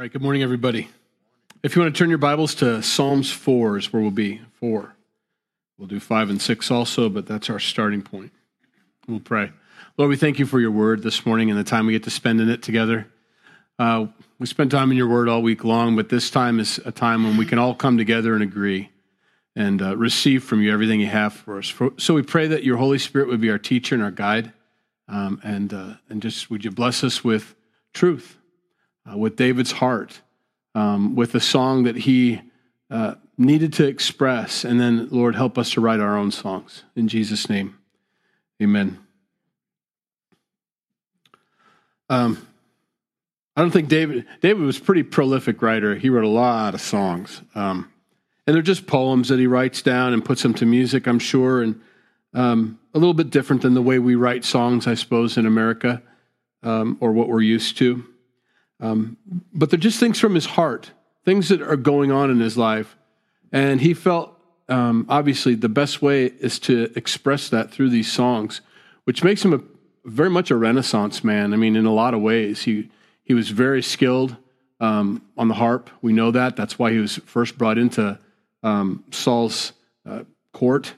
All right, good morning, everybody. If you want to turn your Bibles to Psalms 4 is where we'll be. 4. We'll do 5 and 6 also, but that's our starting point. We'll pray. Lord, we thank you for your word this morning and the time we get to spend in it together. Uh, we spend time in your word all week long, but this time is a time when we can all come together and agree and uh, receive from you everything you have for us. For, so we pray that your Holy Spirit would be our teacher and our guide, um, and, uh, and just would you bless us with truth uh, with David's heart, um, with the song that he uh, needed to express. And then, Lord, help us to write our own songs. In Jesus' name, amen. Um, I don't think David, David was pretty prolific writer. He wrote a lot of songs. Um, and they're just poems that he writes down and puts them to music, I'm sure. And um, a little bit different than the way we write songs, I suppose, in America um, or what we're used to. Um, but they're just things from his heart, things that are going on in his life. And he felt, um, obviously, the best way is to express that through these songs, which makes him a, very much a Renaissance man. I mean, in a lot of ways, he, he was very skilled um, on the harp. We know that. That's why he was first brought into um, Saul's uh, court.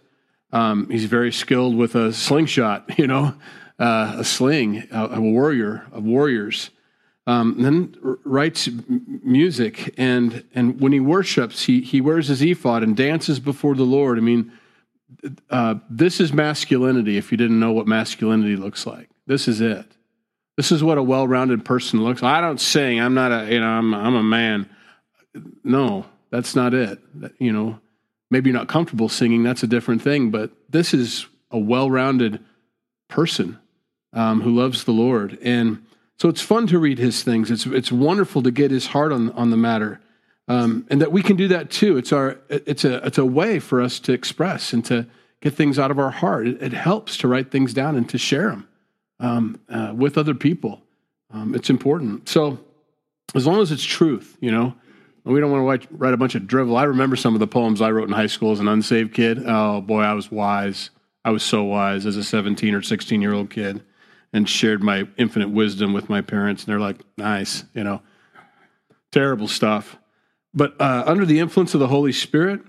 Um, he's very skilled with a slingshot, you know, uh, a sling, a, a warrior of warriors. Um, then writes music, and and when he worships, he he wears his ephod and dances before the Lord. I mean, uh, this is masculinity. If you didn't know what masculinity looks like, this is it. This is what a well-rounded person looks like. I don't sing. I'm not a you know I'm I'm a man. No, that's not it. You know, maybe you're not comfortable singing. That's a different thing. But this is a well-rounded person um, who loves the Lord and so it's fun to read his things. It's, it's wonderful to get his heart on, on the matter. Um, and that we can do that too. It's, our, it's, a, it's a way for us to express and to get things out of our heart. It, it helps to write things down and to share them um, uh, with other people. Um, it's important. So as long as it's truth, you know, we don't want to write, write a bunch of drivel. I remember some of the poems I wrote in high school as an unsaved kid. Oh boy, I was wise. I was so wise as a 17 or 16 year old kid and shared my infinite wisdom with my parents. And they're like, nice, you know, terrible stuff. But uh, under the influence of the Holy Spirit,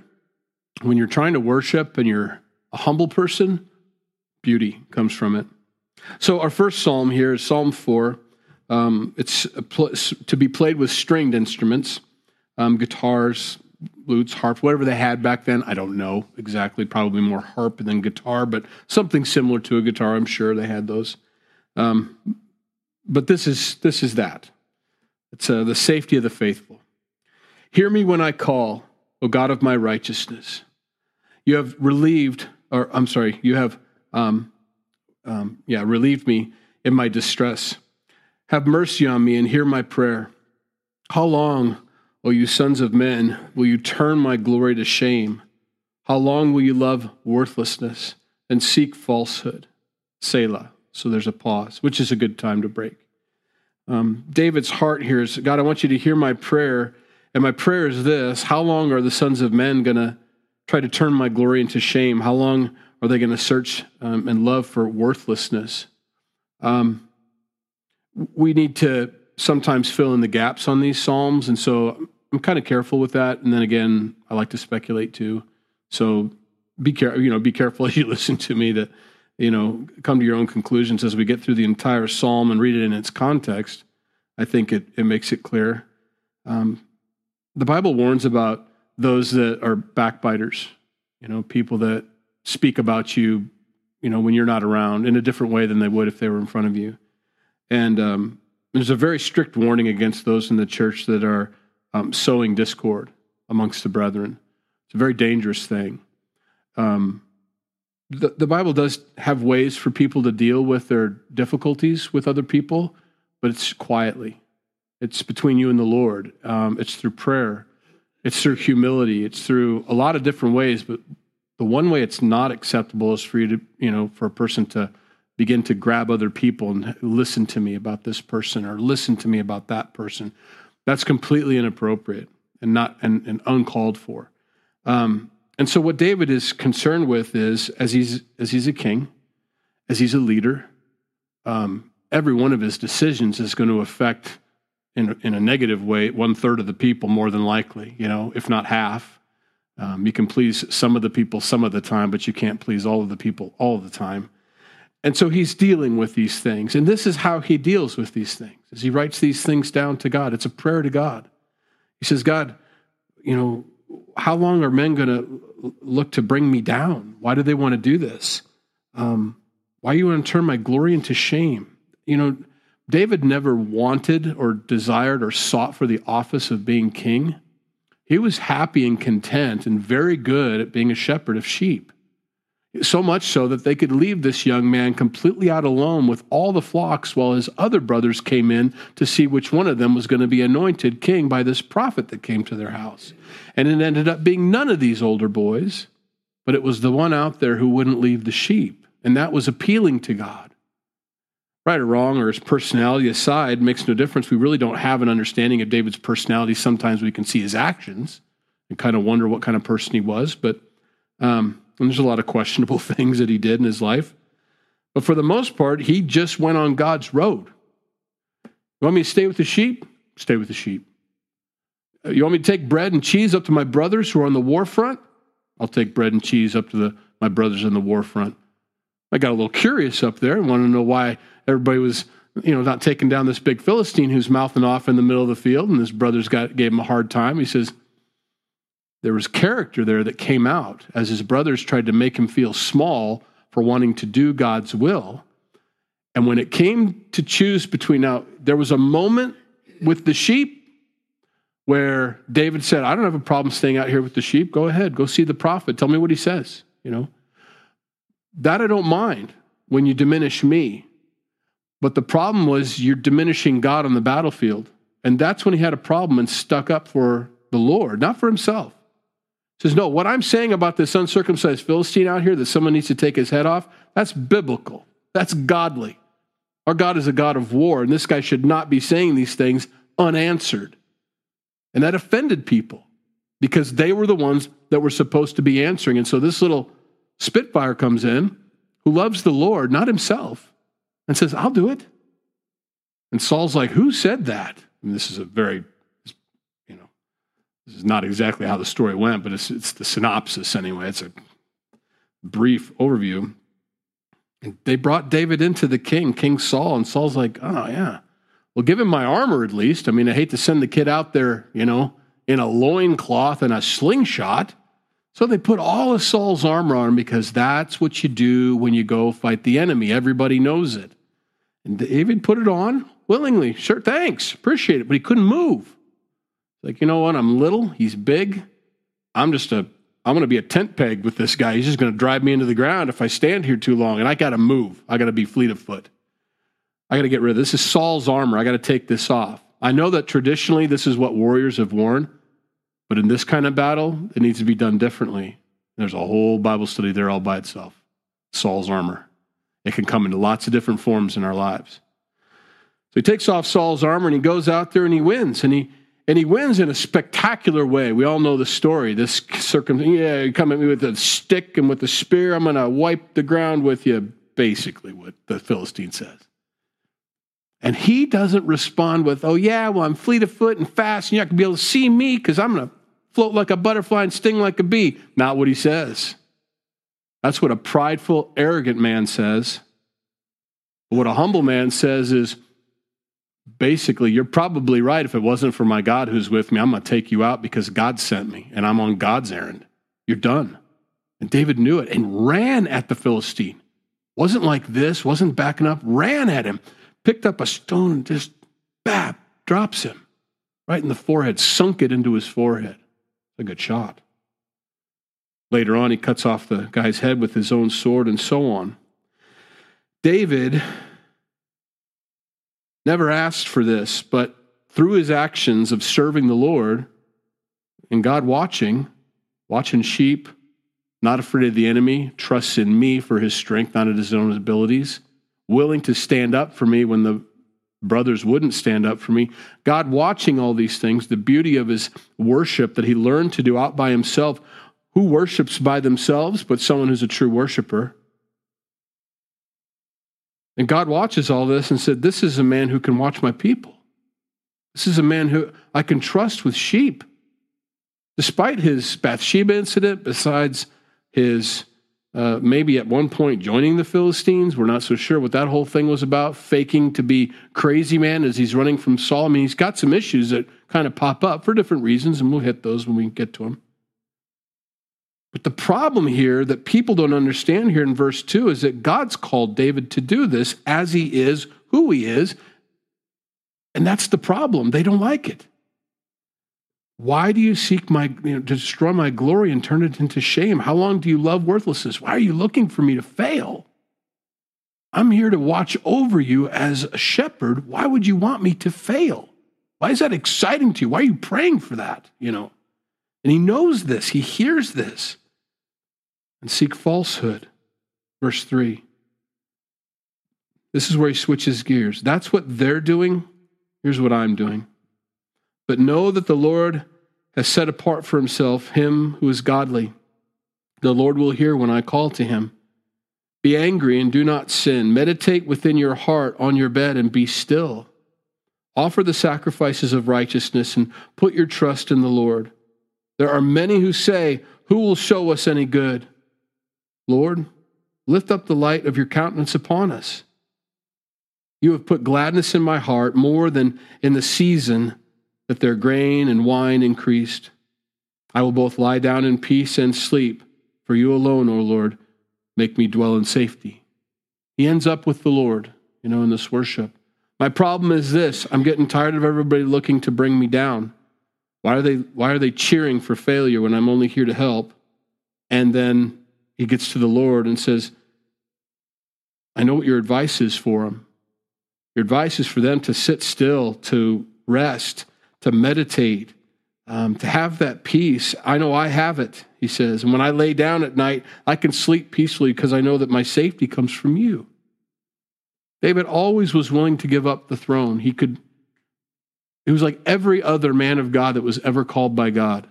when you're trying to worship and you're a humble person, beauty comes from it. So our first psalm here is Psalm 4. Um, it's pl- to be played with stringed instruments, um, guitars, lutes, harp, whatever they had back then. I don't know exactly, probably more harp than guitar, but something similar to a guitar. I'm sure they had those. Um, but this is this is that. It's uh, the safety of the faithful. Hear me when I call, O God of my righteousness. You have relieved, or I'm sorry, you have, um, um, yeah, relieved me in my distress. Have mercy on me and hear my prayer. How long, O you sons of men, will you turn my glory to shame? How long will you love worthlessness and seek falsehood? Selah. So there's a pause, which is a good time to break. Um, David's heart here is God, I want you to hear my prayer. And my prayer is this How long are the sons of men going to try to turn my glory into shame? How long are they going to search um, and love for worthlessness? Um, we need to sometimes fill in the gaps on these Psalms. And so I'm kind of careful with that. And then again, I like to speculate too. So be careful, you know, be careful as you listen to me that you know, come to your own conclusions as we get through the entire psalm and read it in its context. I think it, it makes it clear. Um, the Bible warns about those that are backbiters, you know, people that speak about you, you know, when you're not around in a different way than they would if they were in front of you. And um, there's a very strict warning against those in the church that are um, sowing discord amongst the brethren. It's a very dangerous thing. Um, the, the Bible does have ways for people to deal with their difficulties with other people, but it's quietly. It's between you and the Lord. Um, it's through prayer. It's through humility. It's through a lot of different ways. But the one way it's not acceptable is for you to, you know, for a person to begin to grab other people and listen to me about this person or listen to me about that person. That's completely inappropriate and not and, and uncalled for. Um, and so what David is concerned with is as he's as he's a king, as he's a leader, um, every one of his decisions is going to affect in in a negative way, one third of the people more than likely, you know, if not half. Um, you can please some of the people some of the time, but you can't please all of the people all the time. And so he's dealing with these things. And this is how he deals with these things. As he writes these things down to God, it's a prayer to God. He says, God, you know, how long are men going to look to bring me down? Why do they want to do this? Um, why you want to turn my glory into shame? You know, David never wanted or desired or sought for the office of being king. He was happy and content and very good at being a shepherd of sheep. So much so that they could leave this young man completely out alone with all the flocks while his other brothers came in to see which one of them was going to be anointed king by this prophet that came to their house. And it ended up being none of these older boys, but it was the one out there who wouldn't leave the sheep. And that was appealing to God. Right or wrong, or his personality aside, makes no difference. We really don't have an understanding of David's personality. Sometimes we can see his actions and kind of wonder what kind of person he was, but um, there's a lot of questionable things that he did in his life. But for the most part, he just went on God's road. You want me to stay with the sheep? Stay with the sheep. Uh, you want me to take bread and cheese up to my brothers who are on the war front? I'll take bread and cheese up to the, my brothers on the war front. I got a little curious up there and wanted to know why everybody was, you know, not taking down this big Philistine who's mouthing off in the middle of the field, and his brothers got gave him a hard time. He says there was character there that came out as his brothers tried to make him feel small for wanting to do God's will. And when it came to choose between now, there was a moment with the sheep where David said, I don't have a problem staying out here with the sheep. Go ahead, go see the prophet. Tell me what he says, you know. That I don't mind when you diminish me. But the problem was you're diminishing God on the battlefield. And that's when he had a problem and stuck up for the Lord, not for himself. Says, No, what I'm saying about this uncircumcised Philistine out here that someone needs to take his head off, that's biblical. That's godly. Our God is a God of war, and this guy should not be saying these things unanswered. And that offended people because they were the ones that were supposed to be answering. And so this little Spitfire comes in who loves the Lord, not himself, and says, I'll do it. And Saul's like, Who said that? And this is a very, this is not exactly how the story went, but it's, it's the synopsis anyway. It's a brief overview. And they brought David into the king, King Saul, and Saul's like, Oh, yeah. Well, give him my armor at least. I mean, I hate to send the kid out there, you know, in a loincloth and a slingshot. So they put all of Saul's armor on him because that's what you do when you go fight the enemy. Everybody knows it. And David put it on willingly. Sure, thanks. Appreciate it. But he couldn't move. Like, you know what? I'm little. He's big. I'm just a, I'm going to be a tent peg with this guy. He's just going to drive me into the ground if I stand here too long. And I got to move. I got to be fleet of foot. I got to get rid of this. This is Saul's armor. I got to take this off. I know that traditionally this is what warriors have worn. But in this kind of battle, it needs to be done differently. There's a whole Bible study there all by itself Saul's armor. It can come into lots of different forms in our lives. So he takes off Saul's armor and he goes out there and he wins. And he and he wins in a spectacular way. We all know the story. This circum yeah, come at me with a stick and with a spear, I'm gonna wipe the ground with you, basically what the Philistine says. And he doesn't respond with, oh, yeah, well, I'm fleet of foot and fast, and you're not going to be able to see me because I'm going to float like a butterfly and sting like a bee. Not what he says. That's what a prideful, arrogant man says. What a humble man says is basically, you're probably right. If it wasn't for my God who's with me, I'm going to take you out because God sent me and I'm on God's errand. You're done. And David knew it and ran at the Philistine. Wasn't like this, wasn't backing up, ran at him picked up a stone and just, bap, drops him right in the forehead, sunk it into his forehead. A good shot. Later on, he cuts off the guy's head with his own sword and so on. David never asked for this, but through his actions of serving the Lord and God watching, watching sheep, not afraid of the enemy, trusts in me for his strength, not in his own abilities willing to stand up for me when the brothers wouldn't stand up for me. God watching all these things, the beauty of his worship that he learned to do out by himself. Who worships by themselves but someone who's a true worshiper? And God watches all this and said, This is a man who can watch my people. This is a man who I can trust with sheep. Despite his Bathsheba incident, besides his uh, maybe at one point joining the Philistines, we're not so sure what that whole thing was about, faking to be crazy man as he's running from Saul. I mean, he's got some issues that kind of pop up for different reasons, and we'll hit those when we get to them. But the problem here that people don't understand here in verse 2 is that God's called David to do this as he is, who he is. And that's the problem. They don't like it. Why do you seek my, you know, to destroy my glory and turn it into shame? How long do you love worthlessness? Why are you looking for me to fail? I'm here to watch over you as a shepherd. Why would you want me to fail? Why is that exciting to you? Why are you praying for that? You know, and he knows this, he hears this and seek falsehood. Verse 3. This is where he switches gears. That's what they're doing. Here's what I'm doing. But know that the Lord has set apart for himself him who is godly. The Lord will hear when I call to him. Be angry and do not sin. Meditate within your heart on your bed and be still. Offer the sacrifices of righteousness and put your trust in the Lord. There are many who say, Who will show us any good? Lord, lift up the light of your countenance upon us. You have put gladness in my heart more than in the season that their grain and wine increased. I will both lie down in peace and sleep, for you alone, O Lord, make me dwell in safety. He ends up with the Lord, you know, in this worship. My problem is this I'm getting tired of everybody looking to bring me down. Why are they, why are they cheering for failure when I'm only here to help? And then he gets to the Lord and says, I know what your advice is for them. Your advice is for them to sit still, to rest, to meditate, um, to have that peace. I know I have it, he says. And when I lay down at night, I can sleep peacefully because I know that my safety comes from you. David always was willing to give up the throne. He could, he was like every other man of God that was ever called by God,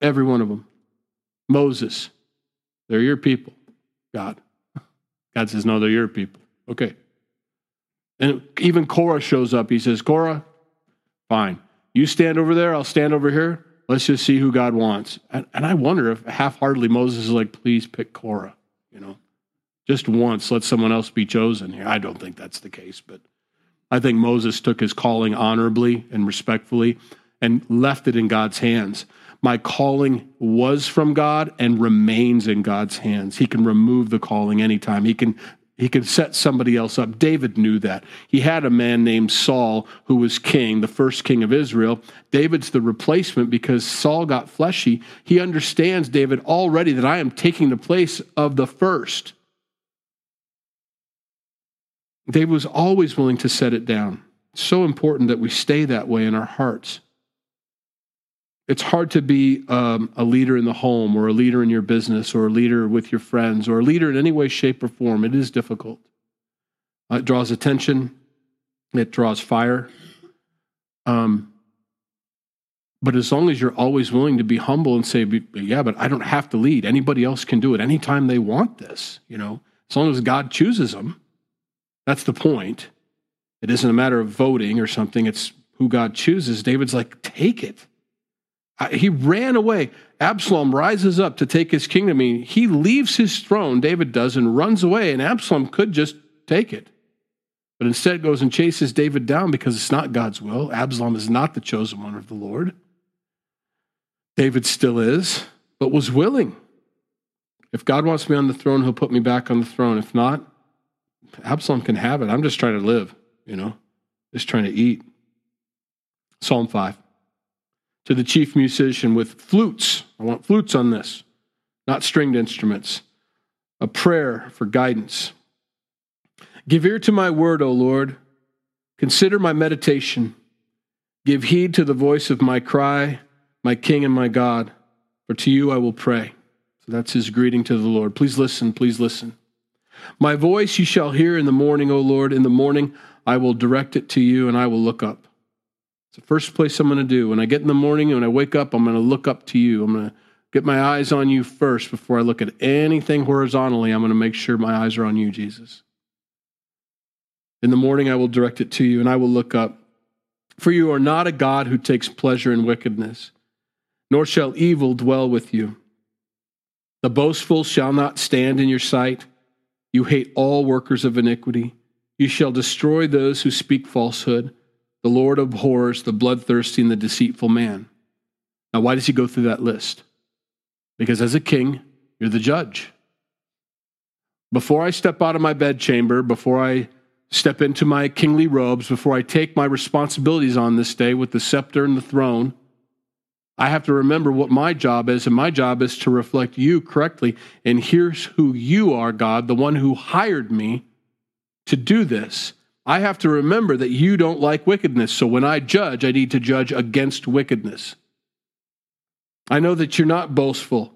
every one of them. Moses, they're your people, God. God says, No, they're your people. Okay. And even Korah shows up. He says, Korah, fine. You stand over there, I'll stand over here. Let's just see who God wants. And, and I wonder if half heartedly Moses is like, please pick Korah, you know, just once, let someone else be chosen here. I don't think that's the case, but I think Moses took his calling honorably and respectfully and left it in God's hands. My calling was from God and remains in God's hands. He can remove the calling anytime. He can he can set somebody else up. David knew that. He had a man named Saul who was king, the first king of Israel. David's the replacement because Saul got fleshy. He understands, David, already that I am taking the place of the first. David was always willing to set it down. So important that we stay that way in our hearts. It's hard to be um, a leader in the home or a leader in your business or a leader with your friends or a leader in any way, shape, or form. It is difficult. Uh, it draws attention, it draws fire. Um, but as long as you're always willing to be humble and say, yeah, but I don't have to lead. Anybody else can do it anytime they want this, you know, as long as God chooses them. That's the point. It isn't a matter of voting or something, it's who God chooses. David's like, take it. Uh, he ran away. Absalom rises up to take his kingdom. Mean, he leaves his throne, David does, and runs away, and Absalom could just take it. But instead goes and chases David down because it's not God's will. Absalom is not the chosen one of the Lord. David still is, but was willing. If God wants me on the throne, he'll put me back on the throne. If not, Absalom can have it. I'm just trying to live, you know, just trying to eat. Psalm 5 to the chief musician with flutes. I want flutes on this, not stringed instruments. A prayer for guidance. Give ear to my word, O Lord. Consider my meditation. Give heed to the voice of my cry, my King and my God, for to you I will pray. So that's his greeting to the Lord. Please listen, please listen. My voice you shall hear in the morning, O Lord. In the morning I will direct it to you, and I will look up. It's the first place I'm going to do. When I get in the morning and when I wake up, I'm going to look up to you. I'm going to get my eyes on you first before I look at anything horizontally. I'm going to make sure my eyes are on you, Jesus. In the morning, I will direct it to you and I will look up. For you are not a God who takes pleasure in wickedness, nor shall evil dwell with you. The boastful shall not stand in your sight. You hate all workers of iniquity. You shall destroy those who speak falsehood. The Lord abhors the bloodthirsty and the deceitful man. Now, why does he go through that list? Because as a king, you're the judge. Before I step out of my bedchamber, before I step into my kingly robes, before I take my responsibilities on this day with the scepter and the throne, I have to remember what my job is, and my job is to reflect you correctly. And here's who you are, God, the one who hired me to do this. I have to remember that you don't like wickedness. So when I judge, I need to judge against wickedness. I know that you're not boastful.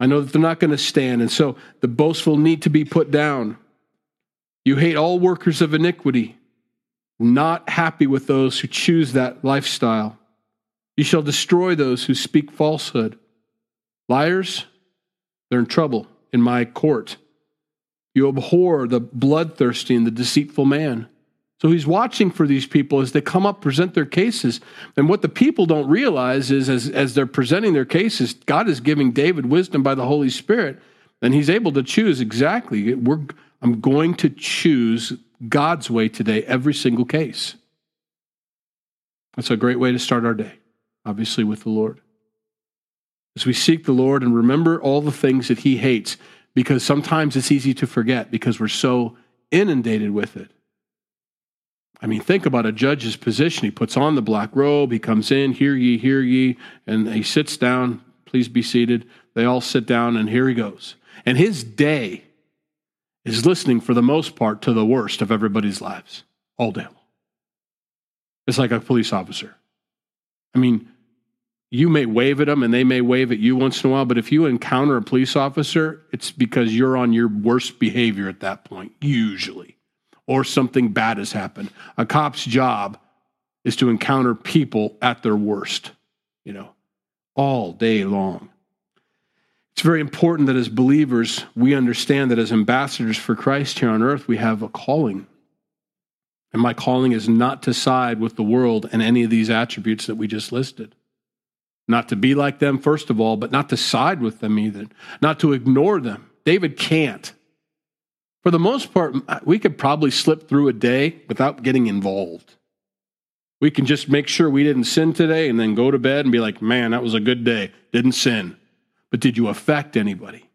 I know that they're not going to stand. And so the boastful need to be put down. You hate all workers of iniquity, not happy with those who choose that lifestyle. You shall destroy those who speak falsehood. Liars, they're in trouble in my court. You abhor the bloodthirsty and the deceitful man. So he's watching for these people as they come up, present their cases. And what the people don't realize is as, as they're presenting their cases, God is giving David wisdom by the Holy Spirit, and he's able to choose exactly. We're, I'm going to choose God's way today, every single case. That's a great way to start our day, obviously, with the Lord. As we seek the Lord and remember all the things that he hates, because sometimes it's easy to forget because we're so inundated with it. I mean, think about a judge's position. He puts on the black robe, he comes in, hear ye, hear ye, and he sits down. Please be seated. They all sit down, and here he goes. And his day is listening, for the most part, to the worst of everybody's lives all day long. It's like a police officer. I mean, you may wave at them and they may wave at you once in a while, but if you encounter a police officer, it's because you're on your worst behavior at that point, usually or something bad has happened. A cop's job is to encounter people at their worst, you know, all day long. It's very important that as believers, we understand that as ambassadors for Christ here on earth, we have a calling. And my calling is not to side with the world and any of these attributes that we just listed. Not to be like them, first of all, but not to side with them either, not to ignore them. David can't for the most part, we could probably slip through a day without getting involved. We can just make sure we didn't sin today and then go to bed and be like, man, that was a good day. Didn't sin. But did you affect anybody?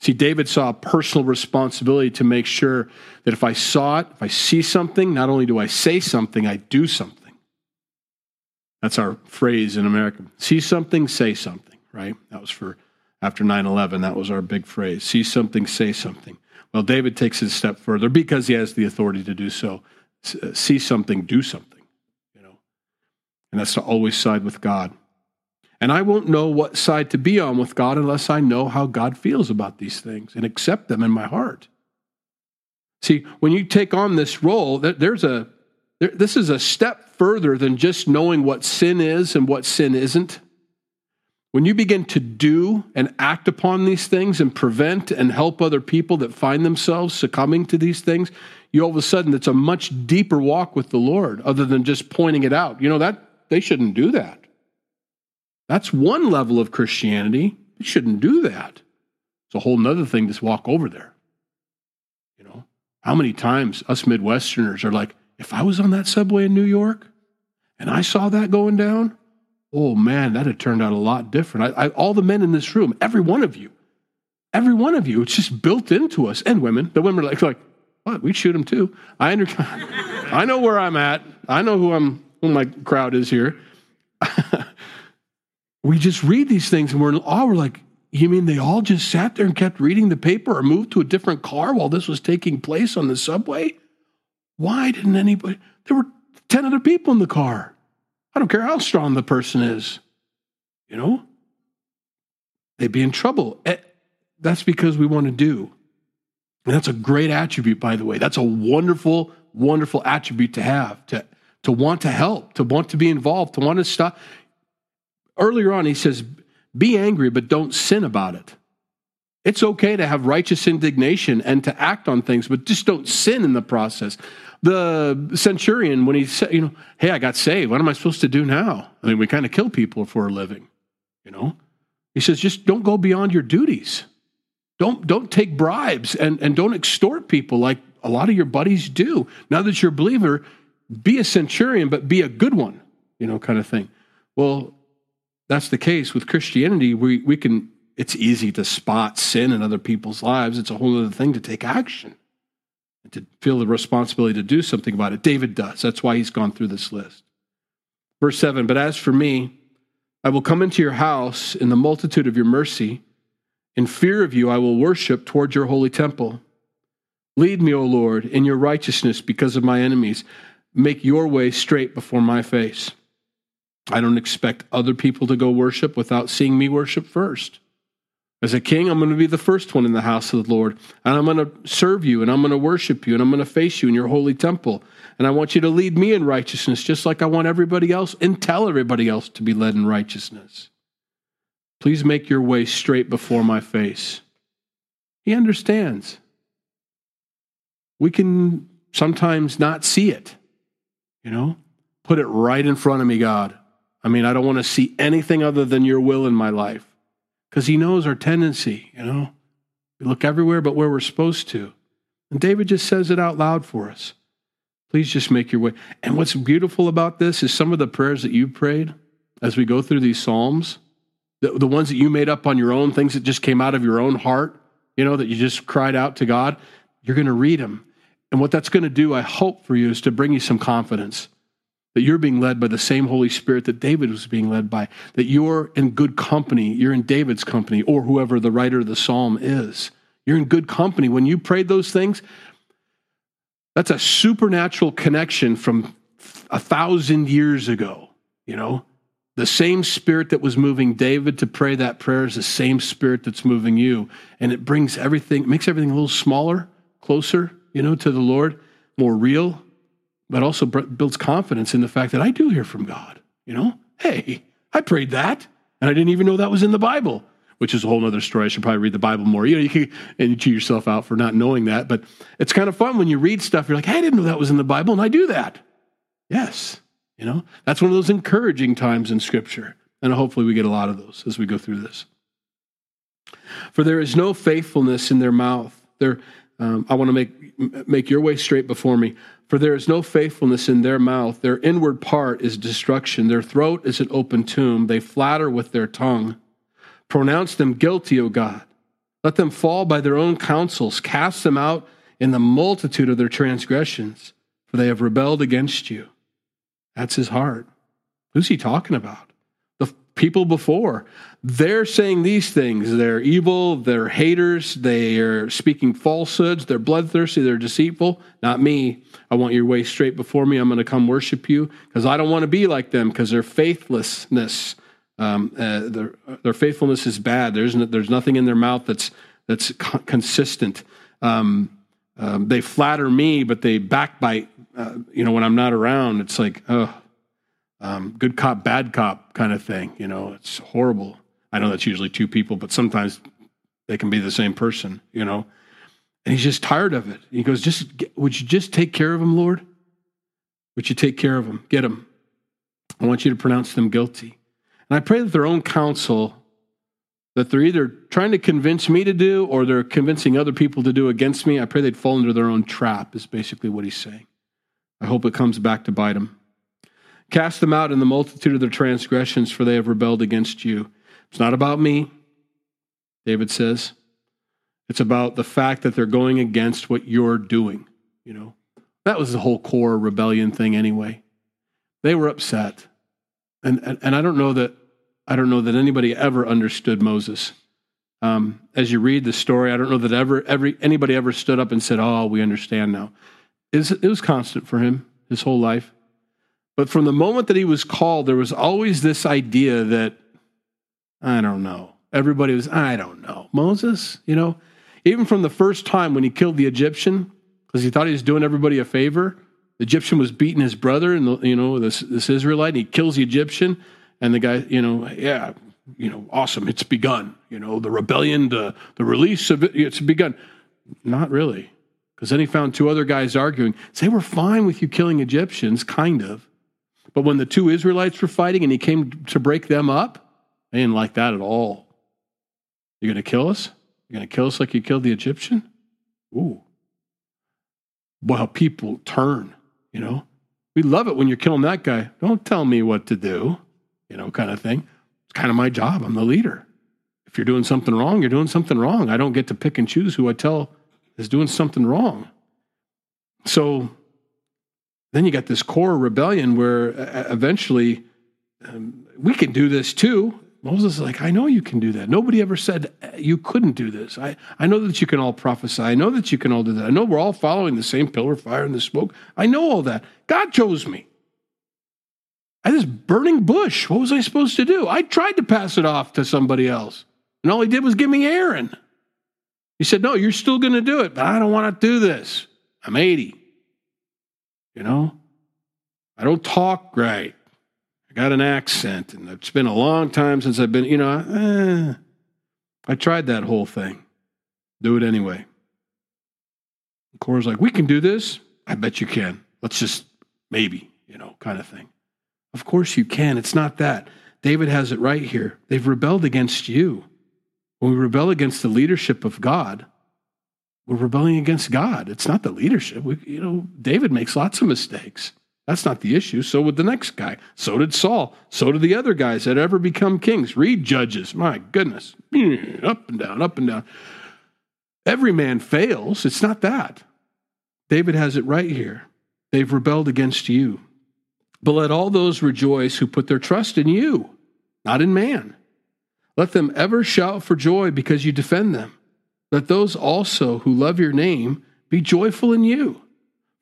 See, David saw a personal responsibility to make sure that if I saw it, if I see something, not only do I say something, I do something. That's our phrase in America. See something, say something, right? That was for after 9 11. That was our big phrase. See something, say something. Well, David takes it a step further because he has the authority to do so. Uh, see something, do something, you know. And that's to always side with God. And I won't know what side to be on with God unless I know how God feels about these things and accept them in my heart. See, when you take on this role, there's a this is a step further than just knowing what sin is and what sin isn't. When you begin to do and act upon these things and prevent and help other people that find themselves succumbing to these things, you all of a sudden it's a much deeper walk with the Lord other than just pointing it out. You know that they shouldn't do that. That's one level of Christianity. They shouldn't do that. It's a whole nother thing to walk over there. You know, how many times us Midwesterners are like, if I was on that subway in New York and I saw that going down, oh man, that had turned out a lot different. I, I, all the men in this room, every one of you, every one of you, it's just built into us. And women, the women are like, like what? We'd shoot them too. I under, I know where I'm at. I know who I'm, who my crowd is here. we just read these things and we're in awe. We're like, you mean they all just sat there and kept reading the paper or moved to a different car while this was taking place on the subway? Why didn't anybody? There were 10 other people in the car. I don't care how strong the person is. You know? They'd be in trouble. Eh, that's because we want to do. And that's a great attribute, by the way. That's a wonderful, wonderful attribute to have, to, to want to help, to want to be involved, to want to stop. Earlier on, he says, be angry, but don't sin about it. It's okay to have righteous indignation and to act on things, but just don't sin in the process. the centurion when he said, you know, hey, I got saved. What am I supposed to do now? I mean, we kind of kill people for a living, you know? He says, just don't go beyond your duties. Don't, don't take bribes and, and don't extort people like a lot of your buddies do. Now that you're a believer, be a centurion, but be a good one, you know, kind of thing. Well, that's the case with Christianity. We, we can, it's easy to spot sin in other people's lives. It's a whole other thing to take action and to feel the responsibility to do something about it. David does. That's why he's gone through this list. Verse 7 But as for me, I will come into your house in the multitude of your mercy. In fear of you, I will worship toward your holy temple. Lead me, O Lord, in your righteousness because of my enemies. Make your way straight before my face. I don't expect other people to go worship without seeing me worship first. As a king, I'm going to be the first one in the house of the Lord, and I'm going to serve you, and I'm going to worship you, and I'm going to face you in your holy temple. And I want you to lead me in righteousness, just like I want everybody else and tell everybody else to be led in righteousness. Please make your way straight before my face. He understands. We can sometimes not see it, you know? Put it right in front of me, God. I mean, I don't want to see anything other than your will in my life because he knows our tendency, you know? We look everywhere but where we're supposed to. And David just says it out loud for us. Please just make your way. And what's beautiful about this is some of the prayers that you prayed as we go through these Psalms, the, the ones that you made up on your own, things that just came out of your own heart, you know, that you just cried out to God, you're going to read them. And what that's going to do, I hope for you, is to bring you some confidence that you're being led by the same Holy Spirit that David was being led by, that you're in good company, you're in David's company, or whoever the writer of the psalm is. You're in good company. When you prayed those things, that's a supernatural connection from a thousand years ago, you know? The same spirit that was moving David to pray that prayer is the same spirit that's moving you. And it brings everything, makes everything a little smaller, closer, you know, to the Lord, more real, but also builds confidence in the fact that I do hear from God. You know, hey, I prayed that, and I didn't even know that was in the Bible, which is a whole other story. I should probably read the Bible more. You know, you can and you cheat yourself out for not knowing that, but it's kind of fun when you read stuff. You're like, hey, I didn't know that was in the Bible, and I do that. Yes, you know, that's one of those encouraging times in Scripture, and hopefully we get a lot of those as we go through this. For there is no faithfulness in their mouth. There, um, I want to make make your way straight before me. For there is no faithfulness in their mouth. Their inward part is destruction. Their throat is an open tomb. They flatter with their tongue. Pronounce them guilty, O God. Let them fall by their own counsels. Cast them out in the multitude of their transgressions, for they have rebelled against you. That's his heart. Who's he talking about? People before. They're saying these things. They're evil, they're haters, they are speaking falsehoods, they're bloodthirsty, they're deceitful. Not me. I want your way straight before me. I'm going to come worship you because I don't want to be like them because their faithlessness, um, uh, their, their faithfulness is bad. There's, no, there's nothing in their mouth that's, that's co- consistent. Um, um, they flatter me, but they backbite, uh, you know, when I'm not around. It's like, oh, um, good cop, bad cop kind of thing. You know, it's horrible. I know that's usually two people, but sometimes they can be the same person, you know. And he's just tired of it. He goes, just would you just take care of him, Lord? Would you take care of him? Get him. I want you to pronounce them guilty. And I pray that their own counsel, that they're either trying to convince me to do or they're convincing other people to do against me, I pray they'd fall into their own trap, is basically what he's saying. I hope it comes back to bite them. Cast them out in the multitude of their transgressions, for they have rebelled against you. It's not about me, David says. It's about the fact that they're going against what you're doing. You know, that was the whole Korah rebellion thing anyway. They were upset. And, and, and I don't know that I don't know that anybody ever understood Moses. Um, as you read the story, I don't know that ever every anybody ever stood up and said, "Oh, we understand now." It was, it was constant for him his whole life. But from the moment that he was called, there was always this idea that, I don't know. Everybody was, I don't know. Moses, you know, even from the first time when he killed the Egyptian, because he thought he was doing everybody a favor, the Egyptian was beating his brother and, you know, this, this Israelite, and he kills the Egyptian. And the guy, you know, yeah, you know, awesome, it's begun. You know, the rebellion, the, the release of it, it's begun. Not really. Because then he found two other guys arguing. They were fine with you killing Egyptians, kind of. But when the two Israelites were fighting and he came to break them up, they didn't like that at all. You're going to kill us? You're going to kill us like you killed the Egyptian? Ooh. Well, people turn, you know. We love it when you're killing that guy. Don't tell me what to do, you know, kind of thing. It's kind of my job. I'm the leader. If you're doing something wrong, you're doing something wrong. I don't get to pick and choose who I tell is doing something wrong. So then you got this Korah rebellion where uh, uh, eventually um, we can do this too. Moses is like, I know you can do that. Nobody ever said uh, you couldn't do this. I, I know that you can all prophesy. I know that you can all do that. I know we're all following the same pillar fire and the smoke. I know all that. God chose me. I this burning bush. What was I supposed to do? I tried to pass it off to somebody else. And all he did was give me Aaron. He said, No, you're still going to do it, but I don't want to do this. I'm 80. You know, I don't talk right. I got an accent, and it's been a long time since I've been, you know, eh, I tried that whole thing. Do it anyway. Korah's like, we can do this. I bet you can. Let's just maybe, you know, kind of thing. Of course you can. It's not that. David has it right here. They've rebelled against you. When we rebel against the leadership of God, we're rebelling against God. It's not the leadership. We, you know, David makes lots of mistakes. That's not the issue. So would the next guy. So did Saul. So did the other guys that ever become kings. Read Judges. My goodness. Up and down, up and down. Every man fails. It's not that. David has it right here. They've rebelled against you. But let all those rejoice who put their trust in you, not in man. Let them ever shout for joy because you defend them. Let those also who love your name be joyful in you.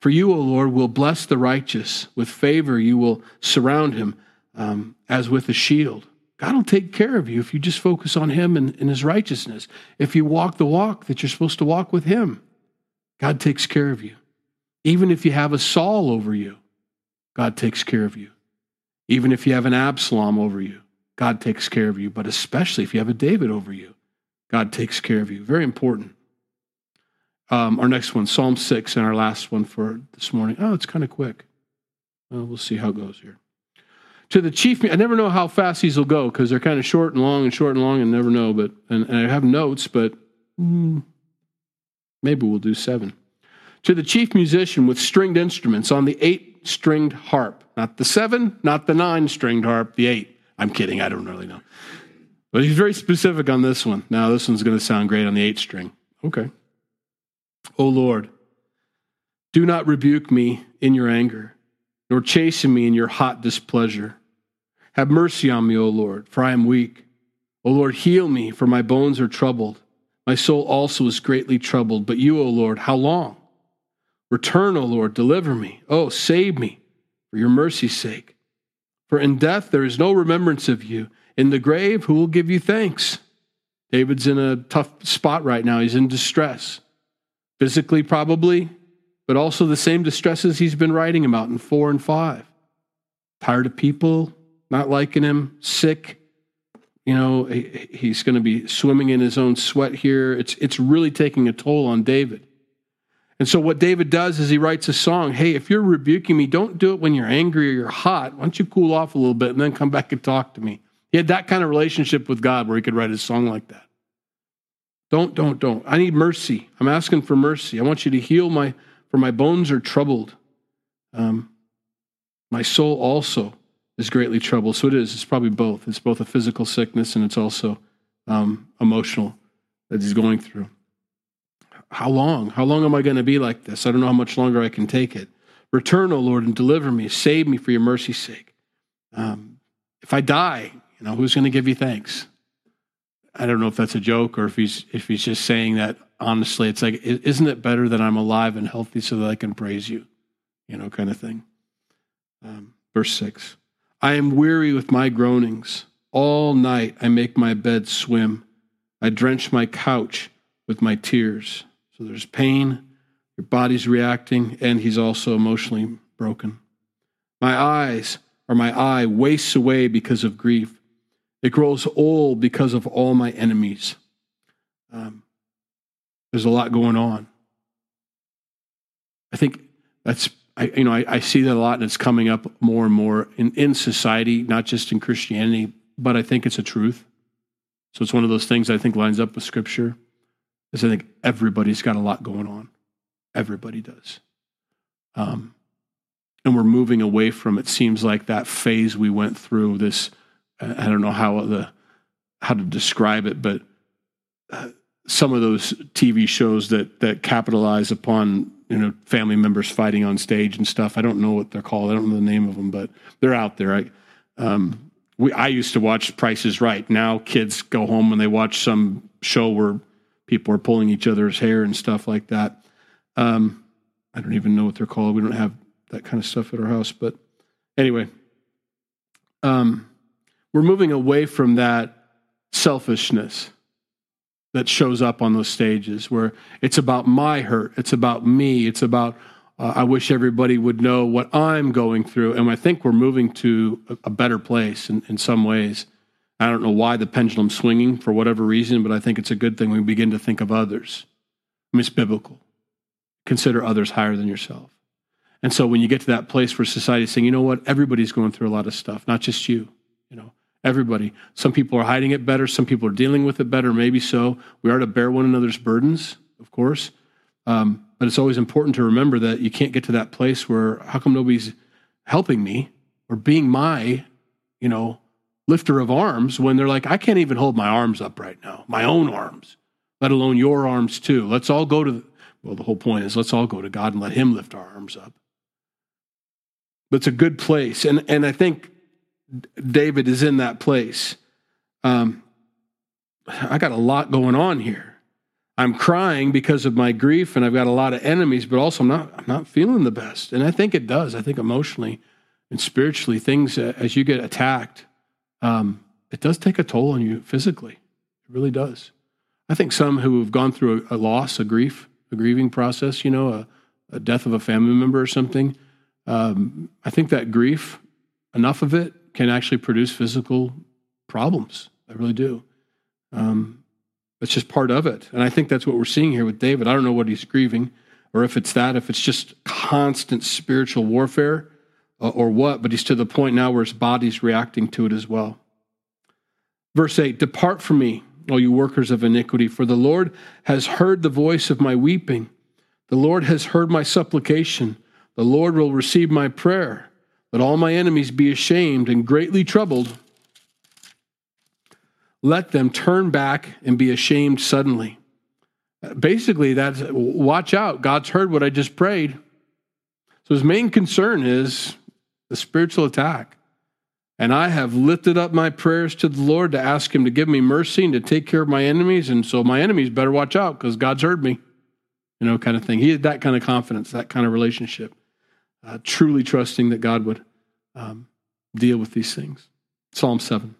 For you, O Lord, will bless the righteous. With favor, you will surround him um, as with a shield. God will take care of you if you just focus on him and, and his righteousness. If you walk the walk that you're supposed to walk with him, God takes care of you. Even if you have a Saul over you, God takes care of you. Even if you have an Absalom over you, God takes care of you. But especially if you have a David over you, God takes care of you. Very important. Um, our next one, Psalm 6, and our last one for this morning. Oh, it's kind of quick. Well, we'll see how it goes here. To the chief, I never know how fast these will go because they're kind of short and long and short and long and never know. But and, and I have notes, but mm, maybe we'll do seven. To the chief musician with stringed instruments on the eight stringed harp, not the seven, not the nine stringed harp, the eight. I'm kidding. I don't really know. But he's very specific on this one. Now, this one's going to sound great on the eight string. Okay. O Lord, do not rebuke me in your anger, nor chasten me in your hot displeasure. Have mercy on me, O Lord, for I am weak. O Lord, heal me, for my bones are troubled. My soul also is greatly troubled. But you, O Lord, how long? Return, O Lord, deliver me. Oh, save me for your mercy's sake. For in death there is no remembrance of you. In the grave, who will give you thanks? David's in a tough spot right now. He's in distress physically, probably, but also the same distresses he's been writing about in four and five. Tired of people not liking him, sick. You know, he's going to be swimming in his own sweat here. It's, it's really taking a toll on David. And so, what David does is he writes a song Hey, if you're rebuking me, don't do it when you're angry or you're hot. Why don't you cool off a little bit and then come back and talk to me? He had that kind of relationship with God where he could write a song like that. Don't, don't, don't. I need mercy. I'm asking for mercy. I want you to heal my, for my bones are troubled. Um, my soul also is greatly troubled. So it is. It's probably both. It's both a physical sickness and it's also um, emotional that he's going through. How long? How long am I going to be like this? I don't know how much longer I can take it. Return, O Lord, and deliver me. Save me for your mercy's sake. Um, if I die, you know, who's going to give you thanks? I don't know if that's a joke or if he's if he's just saying that honestly. It's like, isn't it better that I'm alive and healthy so that I can praise you, you know, kind of thing. Um, verse six: I am weary with my groanings. All night I make my bed swim. I drench my couch with my tears. So there's pain. Your body's reacting, and he's also emotionally broken. My eyes or my eye wastes away because of grief. It grows old because of all my enemies. Um, there's a lot going on. I think that's I, you know I, I see that a lot, and it's coming up more and more in, in society, not just in Christianity, but I think it's a truth. So it's one of those things I think lines up with Scripture. Is I think everybody's got a lot going on. Everybody does. Um, and we're moving away from it seems like that phase we went through this i don't know how the how to describe it but uh, some of those tv shows that that capitalize upon you know family members fighting on stage and stuff i don't know what they're called. I don't know the name of them but they're out there. I, um, we, I used to watch prices right. Now kids go home and they watch some show where people are pulling each other's hair and stuff like that. Um, i don't even know what they're called. We don't have that kind of stuff at our house. But anyway, um, we're moving away from that selfishness that shows up on those stages where it's about my hurt, it's about me, it's about uh, I wish everybody would know what I'm going through. And I think we're moving to a, a better place in, in some ways. I don't know why the pendulum's swinging for whatever reason, but I think it's a good thing we begin to think of others. I mean, it's biblical. Consider others higher than yourself. And so when you get to that place where society is saying, you know what, everybody's going through a lot of stuff, not just you, you know, everybody. Some people are hiding it better, some people are dealing with it better, maybe so. We are to bear one another's burdens, of course. Um, but it's always important to remember that you can't get to that place where how come nobody's helping me or being my, you know, lifter of arms when they're like, I can't even hold my arms up right now, my own arms, let alone your arms too. Let's all go to, well, the whole point is let's all go to God and let Him lift our arms up but it's a good place. And, and I think David is in that place. Um, I got a lot going on here. I'm crying because of my grief, and I've got a lot of enemies, but also I'm not, I'm not feeling the best. And I think it does. I think emotionally and spiritually, things uh, as you get attacked, um, it does take a toll on you physically. It really does. I think some who have gone through a, a loss, a grief, a grieving process, you know, a, a death of a family member or something, um, I think that grief, enough of it, can actually produce physical problems. I really do. Um, it's just part of it. And I think that's what we're seeing here with David. I don't know what he's grieving, or if it's that, if it's just constant spiritual warfare, uh, or what, but he's to the point now where his body's reacting to it as well. Verse 8 Depart from me, all you workers of iniquity, for the Lord has heard the voice of my weeping. The Lord has heard my supplication. The Lord will receive my prayer. Let all my enemies be ashamed and greatly troubled. Let them turn back and be ashamed suddenly. Basically, that's watch out. God's heard what I just prayed. So his main concern is the spiritual attack. And I have lifted up my prayers to the Lord to ask him to give me mercy and to take care of my enemies. And so my enemies better watch out because God's heard me. You know, kind of thing. He had that kind of confidence, that kind of relationship uh, truly trusting that God would um, deal with these things. Psalm 7.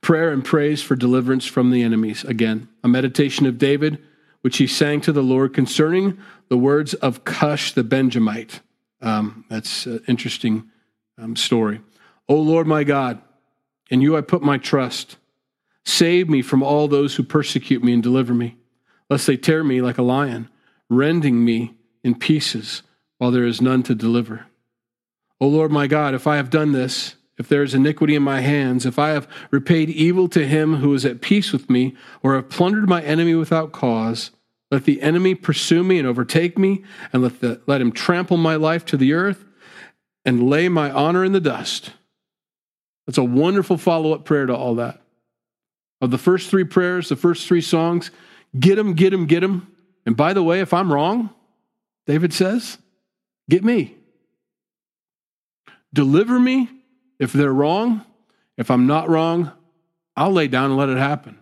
Prayer and praise for deliverance from the enemies. Again, a meditation of David, which he sang to the Lord concerning the words of Cush the Benjamite. Um, that's an interesting um, story. O Lord my God, in you I put my trust. Save me from all those who persecute me and deliver me, lest they tear me like a lion, rending me in pieces while there is none to deliver. O Lord my God, if I have done this, if there is iniquity in my hands, if I have repaid evil to him who is at peace with me, or have plundered my enemy without cause, let the enemy pursue me and overtake me, and let, the, let him trample my life to the earth and lay my honor in the dust. That's a wonderful follow up prayer to all that. Of the first three prayers, the first three songs, get him, get him, get him. And by the way, if I'm wrong, David says, Get me. Deliver me if they're wrong. If I'm not wrong, I'll lay down and let it happen.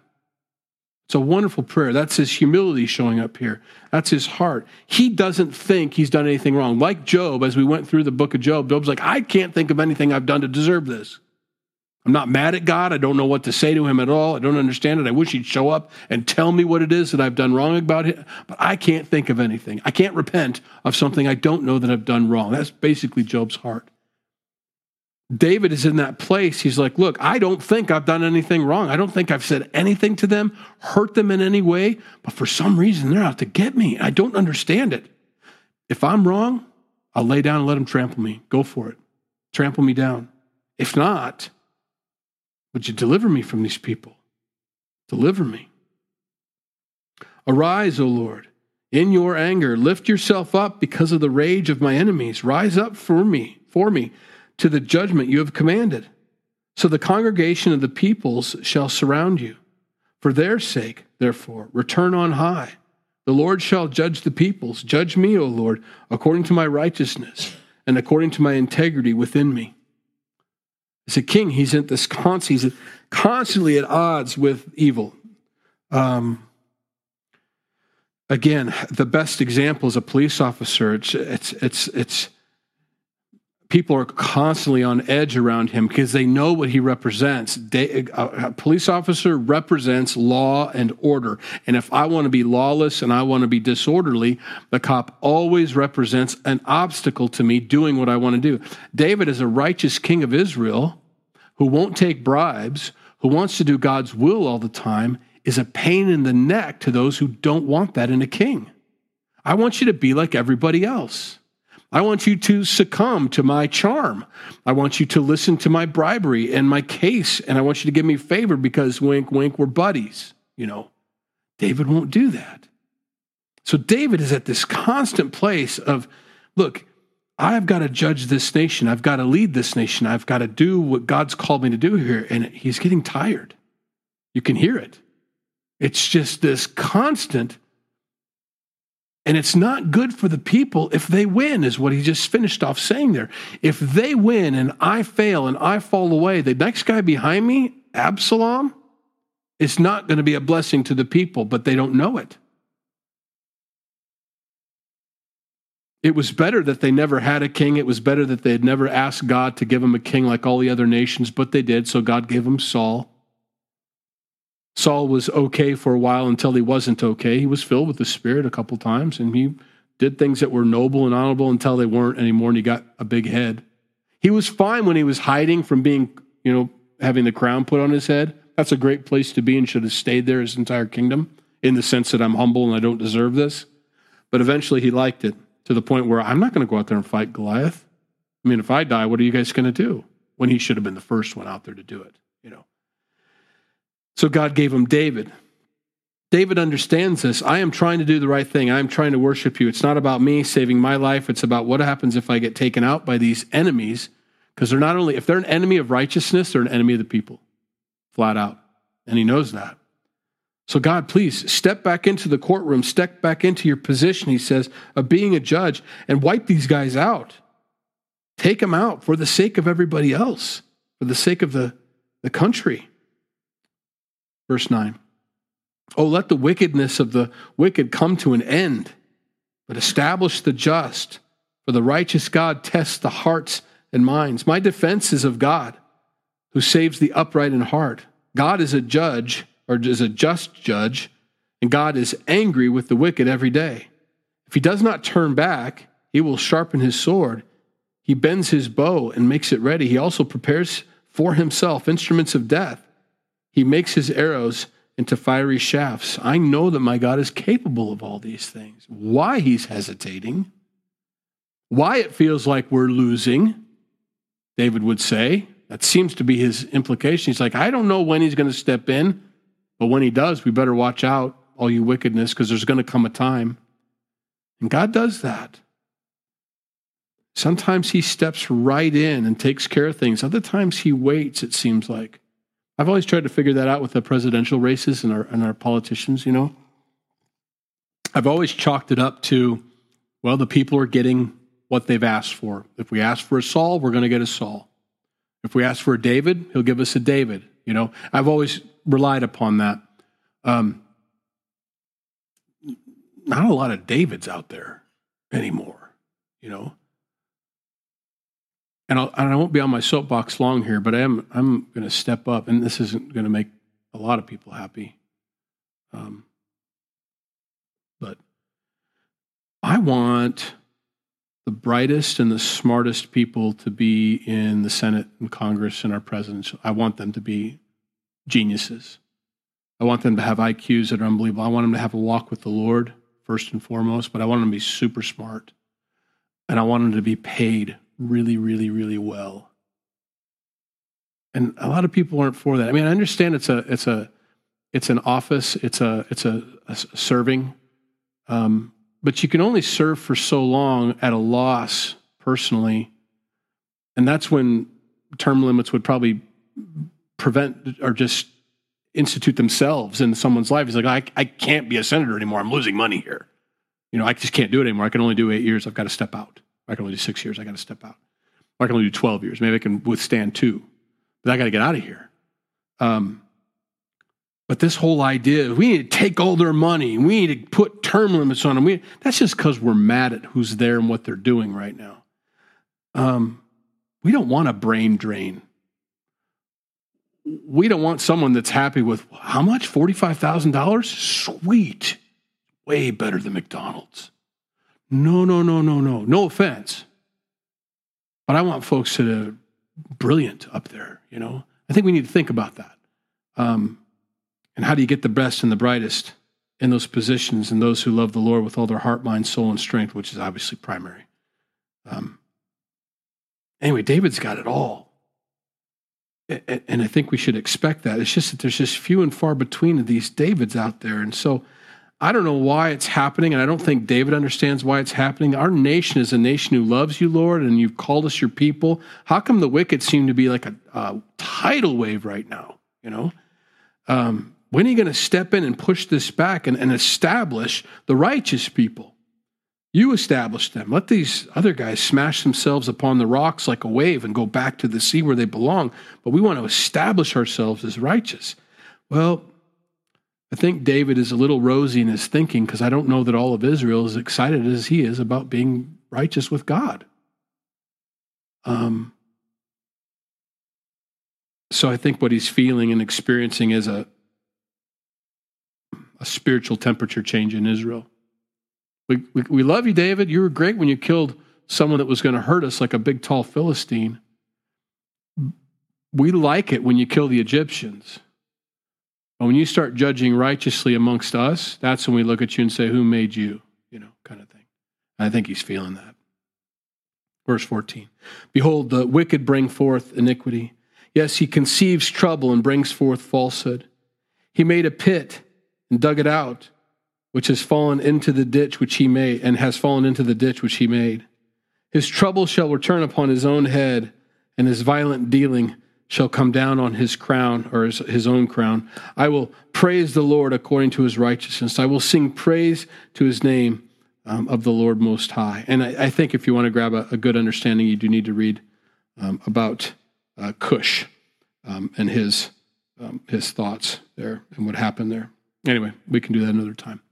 It's a wonderful prayer. That's his humility showing up here. That's his heart. He doesn't think he's done anything wrong. Like Job, as we went through the book of Job, Job's like, I can't think of anything I've done to deserve this. I'm not mad at God. I don't know what to say to him at all. I don't understand it. I wish he'd show up and tell me what it is that I've done wrong about it, but I can't think of anything. I can't repent of something I don't know that I've done wrong. That's basically Job's heart. David is in that place. He's like, Look, I don't think I've done anything wrong. I don't think I've said anything to them, hurt them in any way, but for some reason they're out to get me. I don't understand it. If I'm wrong, I'll lay down and let them trample me. Go for it. Trample me down. If not, would you deliver me from these people? Deliver me. Arise, O Lord, in your anger. Lift yourself up because of the rage of my enemies. Rise up for me, for me, to the judgment you have commanded. So the congregation of the peoples shall surround you. For their sake, therefore, return on high. The Lord shall judge the peoples. Judge me, O Lord, according to my righteousness and according to my integrity within me. As a king, he's at this he's constantly at odds with evil. Um, again, the best example is a police officer. It's it's it's it's people are constantly on edge around him because they know what he represents. Uh, a police officer represents law and order. And if I want to be lawless and I want to be disorderly, the cop always represents an obstacle to me doing what I want to do. David is a righteous king of Israel who won't take bribes, who wants to do God's will all the time, is a pain in the neck to those who don't want that in a king. I want you to be like everybody else. I want you to succumb to my charm. I want you to listen to my bribery and my case, and I want you to give me favor because wink, wink, we're buddies. You know, David won't do that. So David is at this constant place of, look, I've got to judge this nation. I've got to lead this nation. I've got to do what God's called me to do here. And he's getting tired. You can hear it. It's just this constant and it's not good for the people if they win, is what he just finished off saying there. If they win and I fail and I fall away, the next guy behind me, Absalom, is not going to be a blessing to the people, but they don't know it. It was better that they never had a king. It was better that they had never asked God to give them a king like all the other nations, but they did, so God gave them Saul. Saul was okay for a while until he wasn't okay. He was filled with the Spirit a couple times, and he did things that were noble and honorable until they weren't anymore, and he got a big head. He was fine when he was hiding from being, you know, having the crown put on his head. That's a great place to be and should have stayed there his entire kingdom in the sense that I'm humble and I don't deserve this. But eventually he liked it to the point where I'm not going to go out there and fight Goliath. I mean, if I die, what are you guys going to do? When he should have been the first one out there to do it, you know. So God gave him David. David understands this. I am trying to do the right thing. I am trying to worship you. It's not about me saving my life. It's about what happens if I get taken out by these enemies. Because they're not only, if they're an enemy of righteousness, they're an enemy of the people, flat out. And he knows that. So, God, please step back into the courtroom, step back into your position, he says, of being a judge and wipe these guys out. Take them out for the sake of everybody else, for the sake of the, the country. Verse 9 Oh, let the wickedness of the wicked come to an end, but establish the just. For the righteous God tests the hearts and minds. My defense is of God, who saves the upright in heart. God is a judge, or is a just judge, and God is angry with the wicked every day. If he does not turn back, he will sharpen his sword. He bends his bow and makes it ready. He also prepares for himself instruments of death. He makes his arrows into fiery shafts. I know that my God is capable of all these things. Why he's hesitating, why it feels like we're losing, David would say. That seems to be his implication. He's like, I don't know when he's going to step in, but when he does, we better watch out, all you wickedness, because there's going to come a time. And God does that. Sometimes he steps right in and takes care of things. Other times he waits, it seems like. I've always tried to figure that out with the presidential races and our, and our politicians, you know. I've always chalked it up to, well, the people are getting what they've asked for. If we ask for a Saul, we're going to get a Saul. If we ask for a David, he'll give us a David. You know, I've always relied upon that. Um, not a lot of Davids out there anymore, you know and, I'll, and I won't be on my soapbox long here, but I am I'm going to step up, and this isn't going to make a lot of people happy. Um, but I want the brightest and the smartest people to be in the Senate and Congress and our presidents. I want them to be geniuses. I want them to have IQs that are unbelievable. I want them to have a walk with the Lord first and foremost, but I want them to be super smart. and I want them to be paid really, really, really well. And a lot of people aren't for that. I mean, I understand it's a it's a it's an office, it's a it's a, a serving, um, but you can only serve for so long at a loss personally, and that's when term limits would probably prevent or just institute themselves in someone's life. He's like, I, I can't be a senator anymore. I'm losing money here. You know, I just can't do it anymore. I can only do eight years. I've got to step out. I can only do six years. I got to step out. I can only do 12 years. Maybe I can withstand two, but I got to get out of here. Um, but this whole idea, we need to take all their money. We need to put term limits on them. We, that's just because we're mad at who's there and what they're doing right now. Um, we don't want a brain drain we don't want someone that's happy with how much? $45,000? Sweet. Way better than McDonald's. No, no, no, no, no. No offense. But I want folks that are brilliant up there, you know? I think we need to think about that. Um, and how do you get the best and the brightest in those positions and those who love the Lord with all their heart, mind, soul, and strength, which is obviously primary. Um, anyway, David's got it all and I think we should expect that. It's just that there's just few and far between of these Davids out there. And so I don't know why it's happening, and I don't think David understands why it's happening. Our nation is a nation who loves you, Lord, and you've called us your people. How come the wicked seem to be like a, a tidal wave right now? You know? Um, when are you going to step in and push this back and, and establish the righteous people? You establish them. Let these other guys smash themselves upon the rocks like a wave and go back to the sea where they belong. But we want to establish ourselves as righteous. Well, I think David is a little rosy in his thinking because I don't know that all of Israel is excited as he is about being righteous with God. Um, so I think what he's feeling and experiencing is a, a spiritual temperature change in Israel. We, we, we love you, David. You were great when you killed someone that was going to hurt us, like a big, tall Philistine. We like it when you kill the Egyptians. But when you start judging righteously amongst us, that's when we look at you and say, Who made you? You know, kind of thing. I think he's feeling that. Verse 14 Behold, the wicked bring forth iniquity. Yes, he conceives trouble and brings forth falsehood. He made a pit and dug it out which has fallen into the ditch which he made, and has fallen into the ditch which he made. His trouble shall return upon his own head, and his violent dealing shall come down on his crown, or his, his own crown. I will praise the Lord according to his righteousness. I will sing praise to his name um, of the Lord Most High. And I, I, think if you want to grab a, a, good understanding, you do need to read um, about uh, Cush um, and his, um, his thoughts there and what happened there. Anyway, we can do that another time.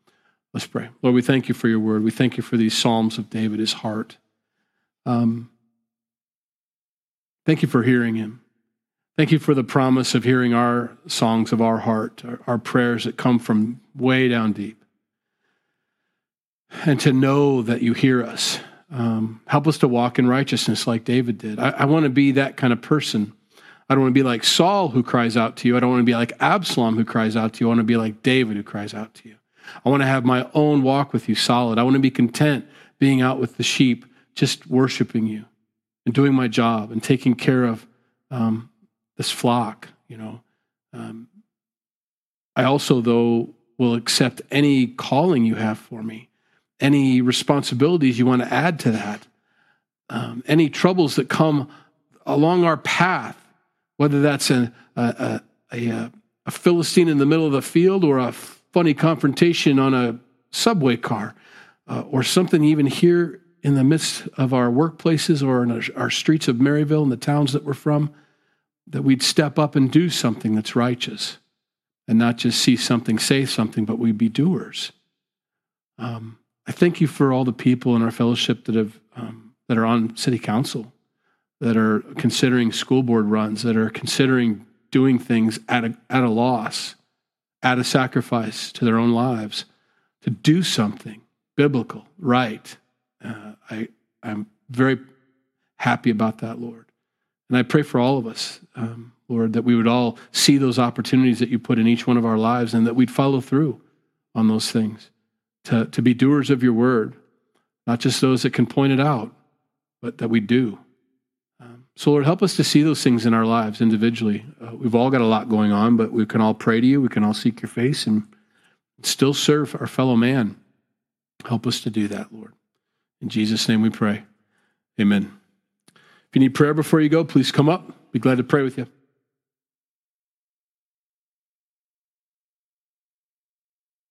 Let's pray. Lord, we thank you for your word. We thank you for these Psalms of David, his heart. Um, thank you for hearing him. Thank you for the promise of hearing our songs of our heart, our, prayers that come from way down deep. And to know that you hear us. Um, help us to walk in righteousness like David did. I, I want to be that kind of person. I don't want to be like Saul who cries out to you. I don't want to be like Absalom who cries out to you. I want to be like David who cries out to you. I want to have my own walk with you solid. I want to be content being out with the sheep, just worshiping you and doing my job and taking care of um, this flock, you know. Um, I also, though, will accept any calling you have for me, any responsibilities you want to add to that, um, any troubles that come along our path, whether that's a, a, a, a Philistine in the middle of the field or a funny confrontation on a subway car uh, or something even here in the midst of our workplaces or in our, our streets of Maryville and the towns that we're from, that we'd step up and do something that's righteous and not just see something, say something, but we'd be doers. Um, I thank you for all the people in our fellowship that have um, that are on city council, that are considering school board runs, that are considering doing things at a, at a loss at a sacrifice to their own lives to do something biblical, right. Uh, I, I'm very happy about that, Lord. And I pray for all of us, um, Lord, that we would all see those opportunities that you put in each one of our lives and that we'd follow through on those things, to, to be doers of your word, not just those that can point it out, but that we do. Um, so, Lord, help us to see those things in our lives individually. Uh, we've all got a lot going on, but we can all pray to you. We can all seek your face and still serve our fellow man. Help us to do that, Lord. In Jesus' name we pray. Amen. If you need prayer before you go, please come up. Be glad to pray with you.